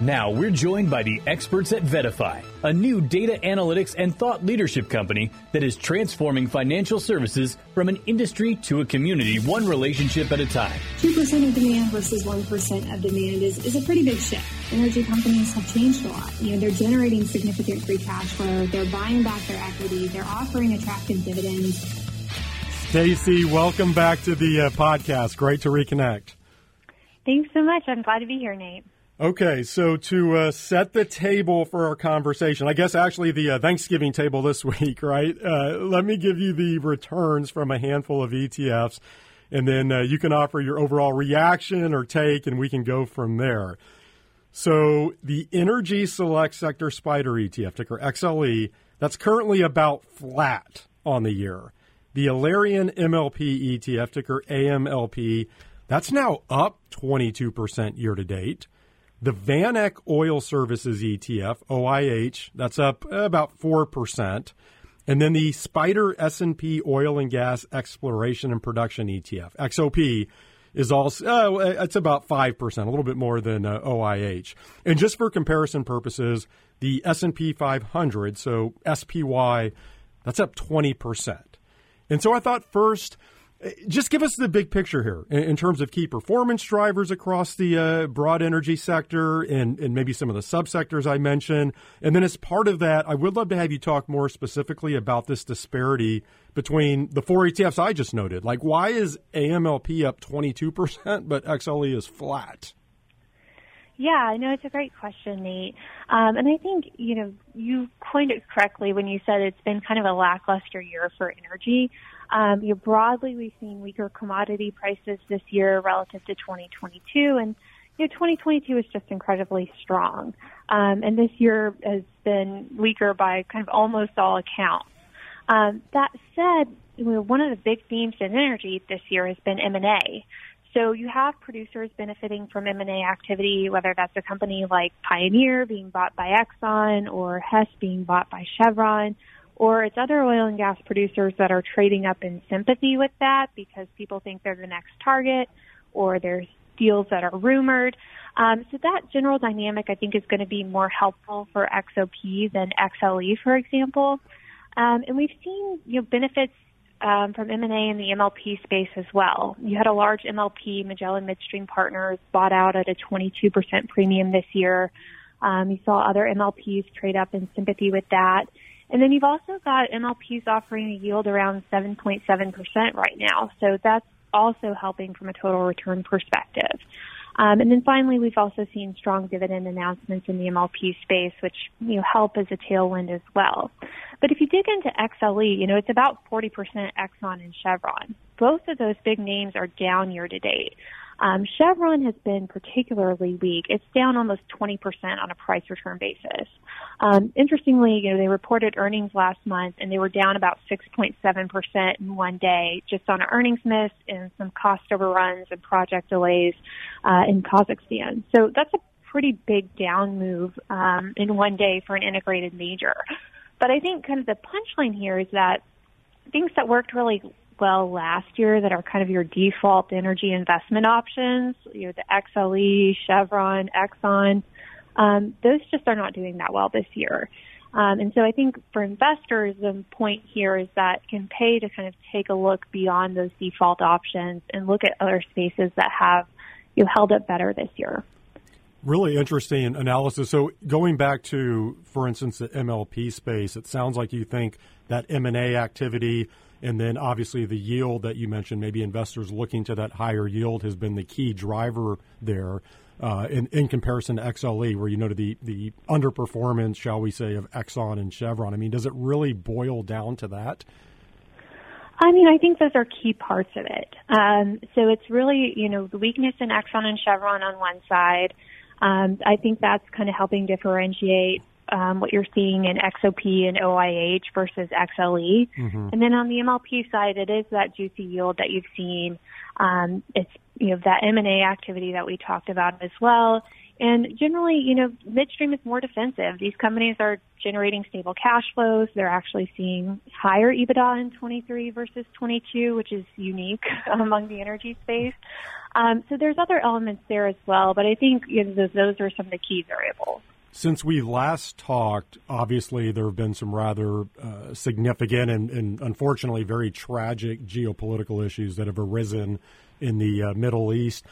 Now we're joined by the experts at VettaFi, a new data analytics and thought leadership company that is transforming financial services from an industry to a community, one relationship at a time. 2% of demand versus 1% of demand is, is a pretty big shift. Energy companies have changed a lot. You know, they're generating significant free cash flow, they're buying back their equity, they're offering attractive dividends. Stacey, welcome back to the uh, podcast. Great to reconnect. Thanks so much. I'm glad to be here, Nate. Okay, so to uh, set the table for our conversation, I guess actually the uh, Thanksgiving table this week, right? Uh, let me give you the returns from a handful of ETFs, and then uh, you can offer your overall reaction or take, and we can go from there. So the Energy Select Sector SPDR ETF, ticker XLE, that's currently about flat on the year. The Alerian MLP ETF, ticker AMLP, that's now up 22% year to date. The VanEck Oil Services ETF, OIH, that's up about 4%. And then the SPDR S&P Oil and Gas Exploration and Production ETF, XOP, is also uh, it's about 5%, a little bit more than uh, OIH. And just for comparison purposes, the S&P 500, so SPY, that's up 20%. And so I thought first – just give us the big picture here in, in terms of key performance drivers across the uh, broad energy sector and, and maybe some of the subsectors I mentioned. And then as part of that, I would love to have you talk more specifically about this disparity between the four ETFs I just noted. Like, why is AMLP up 22%, but XLE is flat? Yeah, I know it's a great question, Nate. Um, and I think, you know, you coined it correctly when you said it's been kind of a lackluster year for energy. Um, you know, broadly, we've seen weaker commodity prices this year relative to 2022, and you know, 2022 was just incredibly strong. Um, and this year has been weaker by kind of almost all accounts. Um, that said, you know, one of the big themes in energy this year has been M&A. So you have producers benefiting from M&A activity, whether that's a company like Pioneer being bought by Exxon or Hess being bought by Chevron, or it's other oil and gas producers that are trading up in sympathy with that because people think they're the next target or there's deals that are rumored. Um, so that general dynamic, I think, is going to be more helpful for XOP than XLE, for example. Um, and we've seen you know, benefits um, from M&A in the MLP space as well. You had a large MLP, Magellan Midstream Partners, bought out at a 22% premium this year. Um, you saw other MLPs trade up in sympathy with that. And then you've also got MLPs offering a yield around 7.7% right now. So that's also helping from a total return perspective. Um, and then finally, we've also seen strong dividend announcements in the MLP space, which you know help as a tailwind as well. But if you dig into XLE, you know it's about 40% Exxon and Chevron. Both of those big names are down year to date. Um, Chevron has been particularly weak. It's down almost 20% on a price return basis. Um, interestingly, you know, they reported earnings last month and they were down about 6.7% in one day just on an earnings miss and some cost overruns and project delays uh, in Kazakhstan. So that's a pretty big down move um, in one day for an integrated major. But I think kind of the punchline here is that things that worked really well last year that are kind of your default energy investment options, you know, the XLE, Chevron, Exxon, um, those just are not doing that well this year. Um, and so I think for investors, the point here is that can pay to kind of take a look beyond those default options and look at other spaces that have you know, held up better this year. Really interesting analysis. So going back to, for instance, the MLP space, it sounds like you think that M&A activity – and then obviously the yield that you mentioned, maybe investors looking to that higher yield has been the key driver there. Uh, in, in comparison to XLE, where you noted the, the underperformance, shall we say, of Exxon and Chevron. I mean, does it really boil down to that? I mean, I think those are key parts of it. Um, so it's really, you know, the weakness in Exxon and Chevron on one side. Um, I think that's kind of helping differentiate um, what you're seeing in XOP and OIH versus XLE. Mm-hmm. And then on the MLP side, it is that juicy yield that you've seen. Um, it's you know that M&A activity that we talked about as well. And generally, you know, midstream is more defensive. These companies are generating stable cash flows. They're actually seeing higher EBITDA in 23 versus 22, which is unique among the energy space. Um, so there's other elements there as well, but I think you know, those are some of the key variables. Since we last talked, obviously there have been some rather uh, significant and, and, unfortunately very tragic geopolitical issues that have arisen in the uh, Middle East.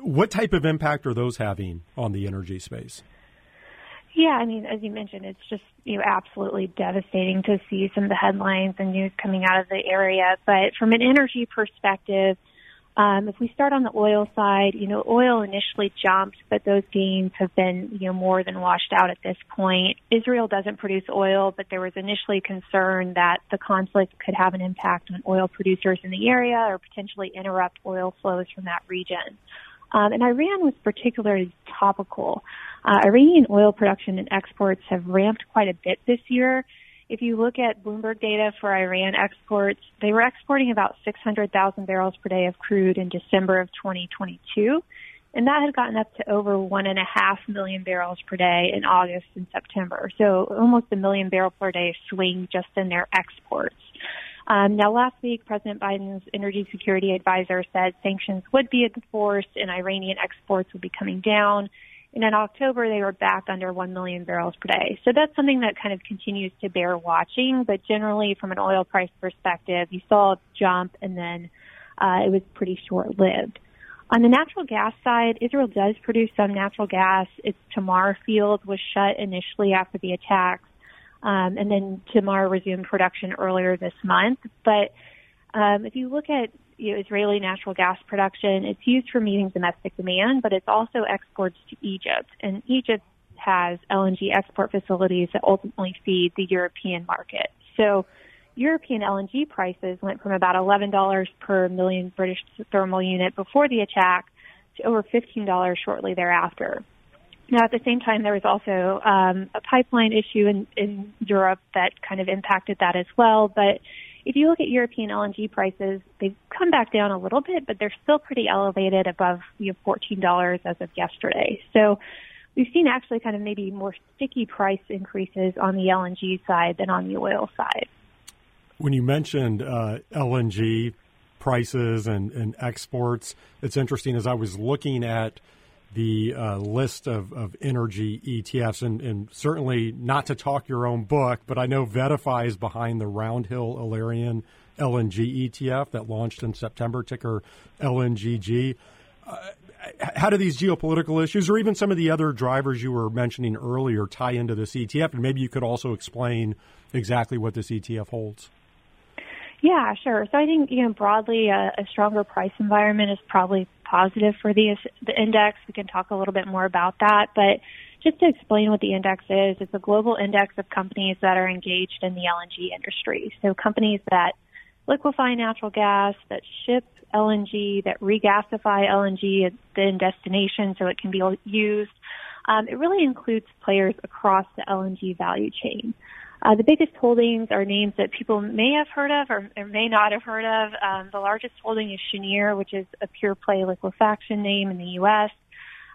What type of impact are those having on the energy space? Yeah, I mean, as you mentioned, it's just you know absolutely devastating to see some of the headlines and news coming out of the area. But from an energy perspective, um, if we start on the oil side, you know, oil initially jumped, but those gains have been, you know, more than washed out at this point. Israel doesn't produce oil, but there was initially concern that the conflict could have an impact on oil producers in the area or potentially interrupt oil flows from that region. Um, and Iran was particularly topical. Uh, Iranian oil production and exports have ramped quite a bit this year. If you look at Bloomberg data for Iran exports, they were exporting about 600,000 barrels per day of crude in December of 2022. And that had gotten up to over one and a half million barrels per day in August and September. So almost a million barrel per day swing just in their exports. Um, now, last week, President Biden's energy security advisor said sanctions would be enforced and Iranian exports would be coming down. And in October, they were back under 1 million barrels per day. So that's something that kind of continues to bear watching. But generally, from an oil price perspective, you saw a jump and then uh, it was pretty short lived. On the natural gas side, Israel does produce some natural gas. Its Tamar field was shut initially after the attacks. Um, and then Tamar resumed production earlier this month. But um, if you look at you know, Israeli natural gas production. It's used for meeting domestic demand, but it's also exports to Egypt. And Egypt has LNG export facilities that ultimately feed the European market. So European LNG prices went from about $11 per million British thermal unit before the attack to over $15 shortly thereafter. Now, at the same time, there was also um, a pipeline issue in, in Europe that kind of impacted that as well. But if you look at European LNG prices, they've come back down a little bit, but they're still pretty elevated above you know, $14 as of yesterday. So we've seen actually kind of maybe more sticky price increases on the LNG side than on the oil side. When you mentioned uh, LNG prices and, and exports, it's interesting as I was looking at – the uh, list of, of energy ETFs, and, and, certainly not to talk your own book, but I know VettaFi is behind the Roundhill Alerian LNG ETF that launched in September, ticker LNGG. Uh, how do these geopolitical issues, or even some of the other drivers you were mentioning earlier, tie into this ETF? And maybe you could also explain exactly what this ETF holds. Yeah, sure. So I think you know broadly a, a stronger price environment is probably positive for the the index. We can talk a little bit more about that, but just to explain what the index is, it's a global index of companies that are engaged in the LNG industry. So companies that liquefy natural gas, that ship LNG, that regasify LNG at the destination so it can be used. Um, it really includes players across the LNG value chain. Uh, the biggest holdings are names that people may have heard of or, or may not have heard of. Um, the largest holding is Cheniere, which is a pure play liquefaction name in the U.S.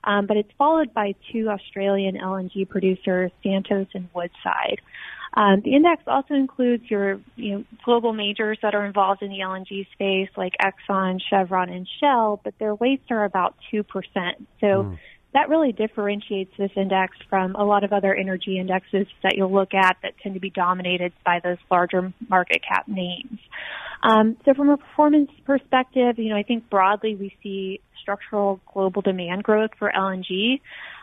Um, but it's followed by two Australian LNG producers, Santos and Woodside. Um, the index also includes your you know, global majors that are involved in the LNG space, like Exxon, Chevron, and Shell, but their weights are about 2%. So mm that really differentiates this index from a lot of other energy indexes that you'll look at that tend to be dominated by those larger market cap names. Um, so from a performance perspective, you know, I think broadly we see structural global demand growth for LNG.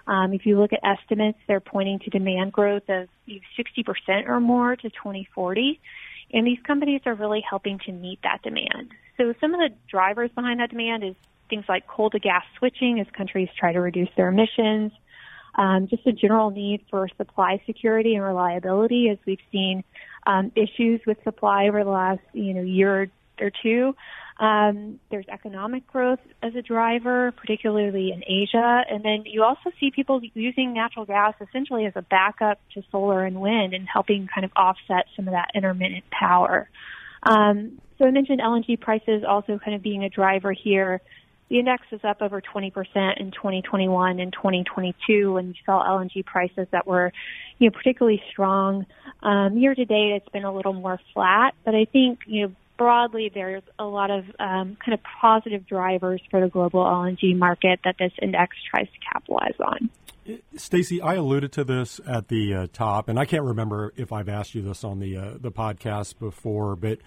Um, if you look at estimates, they're pointing to demand growth of 60% or more to 2040. And these companies are really helping to meet that demand. So some of the drivers behind that demand is things like coal to gas switching as countries try to reduce their emissions. Um, just a general need for supply security and reliability as we've seen um, issues with supply over the last you know year or two. Um, there's economic growth as a driver, particularly in Asia, and then you also see people using natural gas essentially as a backup to solar and wind and helping kind of offset some of that intermittent power. Um, so I mentioned LNG prices also kind of being a driver here. The index is up over 20% in 2021 and 2022 when you saw LNG prices that were, you know, particularly strong. Um, year to date, it's been a little more flat, but I think, you know, broadly, there's a lot of um, kind of positive drivers for the global LNG market that this index tries to capitalize on. Stacey, I alluded to this at the uh, top, and I can't remember if I've asked you this on the uh, the podcast before, but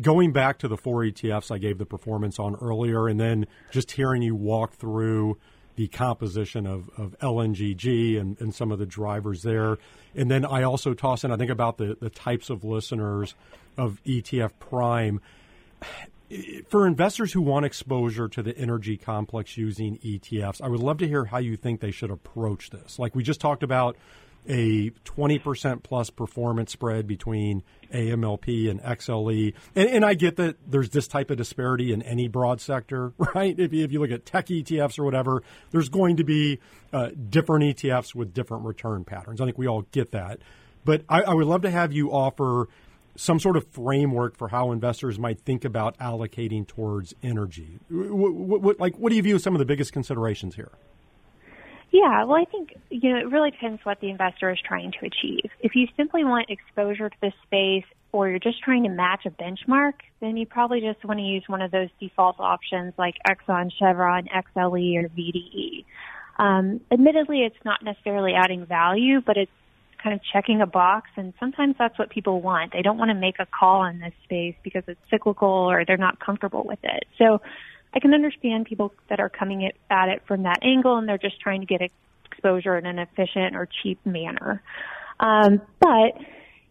going back to the four ETFs I gave the performance on earlier, and then just hearing you walk through the composition of, of LNGG and, and some of the drivers there. And then I also toss in, I think, about the, the types of listeners of ETF Prime. For investors who want exposure to the energy complex using ETFs, I would love to hear how you think they should approach this. Like we just talked about a 20% plus performance spread between AMLP and XLE. And, and, I get that there's this type of disparity in any broad sector, right? If you, if you look at tech ETFs or whatever, there's going to be uh, different ETFs with different return patterns. I think we all get that. But I, I would love to have you offer some sort of framework for how investors might think about allocating towards energy. What, what, like, what do you view as some of the biggest considerations here? Yeah, well, I think, you know, it really depends what the investor is trying to achieve. If you simply want exposure to this space or you're just trying to match a benchmark, then you probably just want to use one of those default options like Exxon, Chevron, XLE, or VDE. Um, admittedly, it's not necessarily adding value, but it's kind of checking a box, and sometimes that's what people want. They don't want to make a call in this space because it's cyclical or they're not comfortable with it. So I can understand people that are coming at it from that angle and they're just trying to get exposure in an efficient or cheap manner. Um, but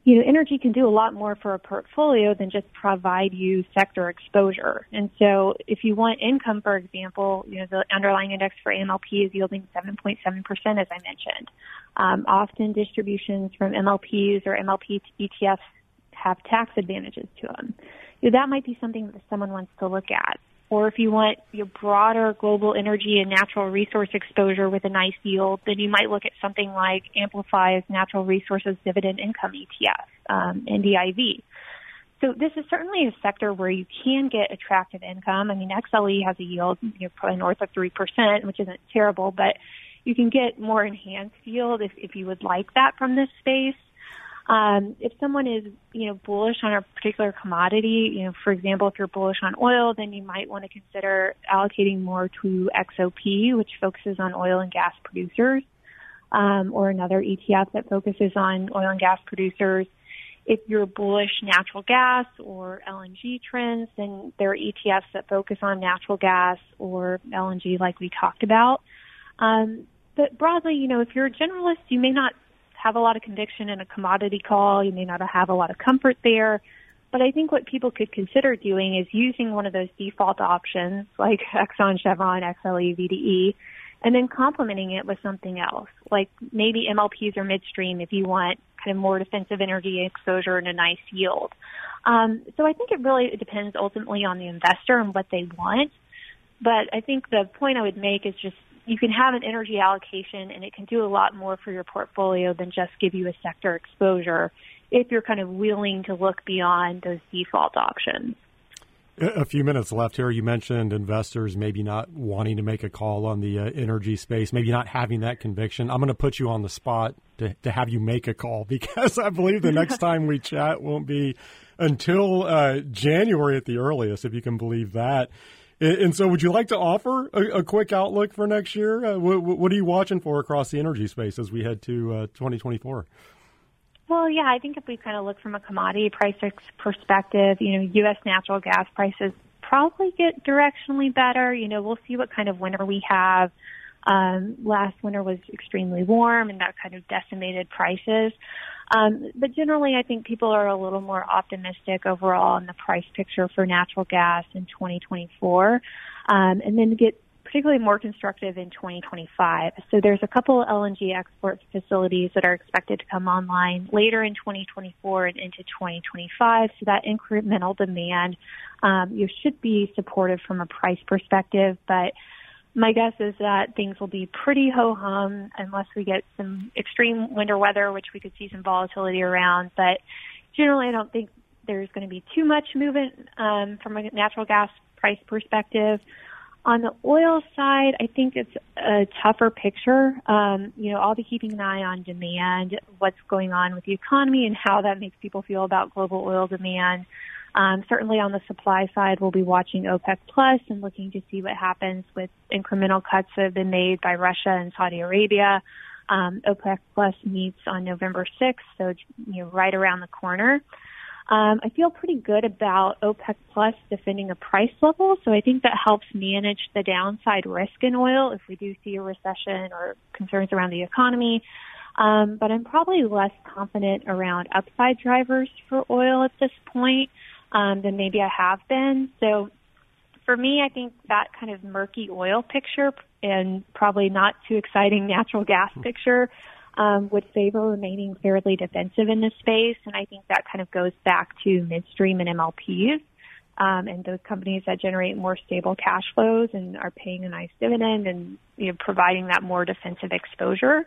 you know, energy can do a lot more for a portfolio than just provide you sector exposure. And so if you want income, for example, you know, the underlying index for MLP is yielding 7.7%, as I mentioned. Um, often distributions from MLPs or MLP ETFs have tax advantages to them. You know, that might be something that someone wants to look at or if you want your broader global energy and natural resource exposure with a nice yield, then you might look at something like Amplify's Natural Resources Dividend Income ETF, um, NDIV. So this is certainly a sector where you can get attractive income. I mean, XLE has a yield, you know, probably north of 3%, which isn't terrible, but you can get more enhanced yield if, if you would like that from this space. Um, if someone is, you know, bullish on a particular commodity, you know, for example, if you're bullish on oil, then you might want to consider allocating more to XOP, which focuses on oil and gas producers, um, or another ETF that focuses on oil and gas producers. If you're bullish natural gas or LNG trends, then there are ETFs that focus on natural gas or LNG like we talked about. Um, but broadly, you know, if you're a generalist, you may not have a lot of conviction in a commodity call. You may not have a lot of comfort there. But I think what people could consider doing is using one of those default options like Exxon, Chevron, XLE, VDE, and then complementing it with something else, like maybe MLPs or midstream if you want kind of more defensive energy exposure and a nice yield. Um, so I think it really depends ultimately on the investor and what they want. But I think the point I would make is just you can have an energy allocation and it can do a lot more for your portfolio than just give you a sector exposure if you're kind of willing to look beyond those default options. A few minutes left here. You mentioned investors maybe not wanting to make a call on the uh, energy space, maybe not having that conviction. I'm going to put you on the spot to, to have you make a call because I believe the next time we chat won't be until uh, January at the earliest, if you can believe that. And so, would you like to offer a, a quick outlook for next year? Uh, what, what, are you watching for across the energy space as we head to uh, 2024? Well, yeah, I think if we kind of look from a commodity price perspective, you know, U.S. natural gas prices probably get directionally better. You know, we'll see what kind of winter we have. Um, last winter was extremely warm and that kind of decimated prices. Um, but generally, I think people are a little more optimistic overall in the price picture for natural gas in 2024, um, and then get particularly more constructive in 2025. So there's a couple LNG export facilities that are expected to come online later in 2024 and into 2025. So that incremental demand, um, you should be supportive from a price perspective, but my guess is that things will be pretty ho hum unless we get some extreme winter weather, which we could see some volatility around. But generally, I don't think there's going to be too much movement um, from a natural gas price perspective. On the oil side, I think it's a tougher picture. Um, you know, I'll be keeping an eye on demand, what's going on with the economy, and how that makes people feel about global oil demand. Um, certainly on the supply side, we'll be watching OPEC Plus and looking to see what happens with incremental cuts that have been made by Russia and Saudi Arabia. Um, OPEC Plus meets on November 6th, so you know, right around the corner. Um, I feel pretty good about OPEC Plus defending a price level, so I think that helps manage the downside risk in oil if we do see a recession or concerns around the economy. Um, but I'm probably less confident around upside drivers for oil at this point um, than maybe I have been. So for me, I think that kind of murky oil picture and probably not too exciting natural gas picture um, would favor remaining fairly defensive in this space. And I think that kind of goes back to midstream and MLPs. Um, and those companies that generate more stable cash flows and are paying a nice dividend and you know, providing that more defensive exposure.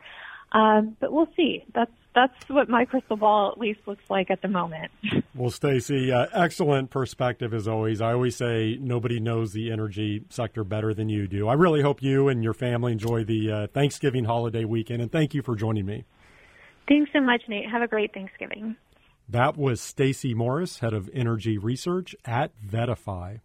Um, but we'll see. That's that's what my crystal ball at least looks like at the moment. Well, Stacey, uh, excellent perspective as always. I always say nobody knows the energy sector better than you do. I really hope you and your family enjoy the uh, Thanksgiving holiday weekend, and thank you for joining me. Thanks so much, Nate. Have a great Thanksgiving. That was Stacey Morris, head of energy research at VettaFi.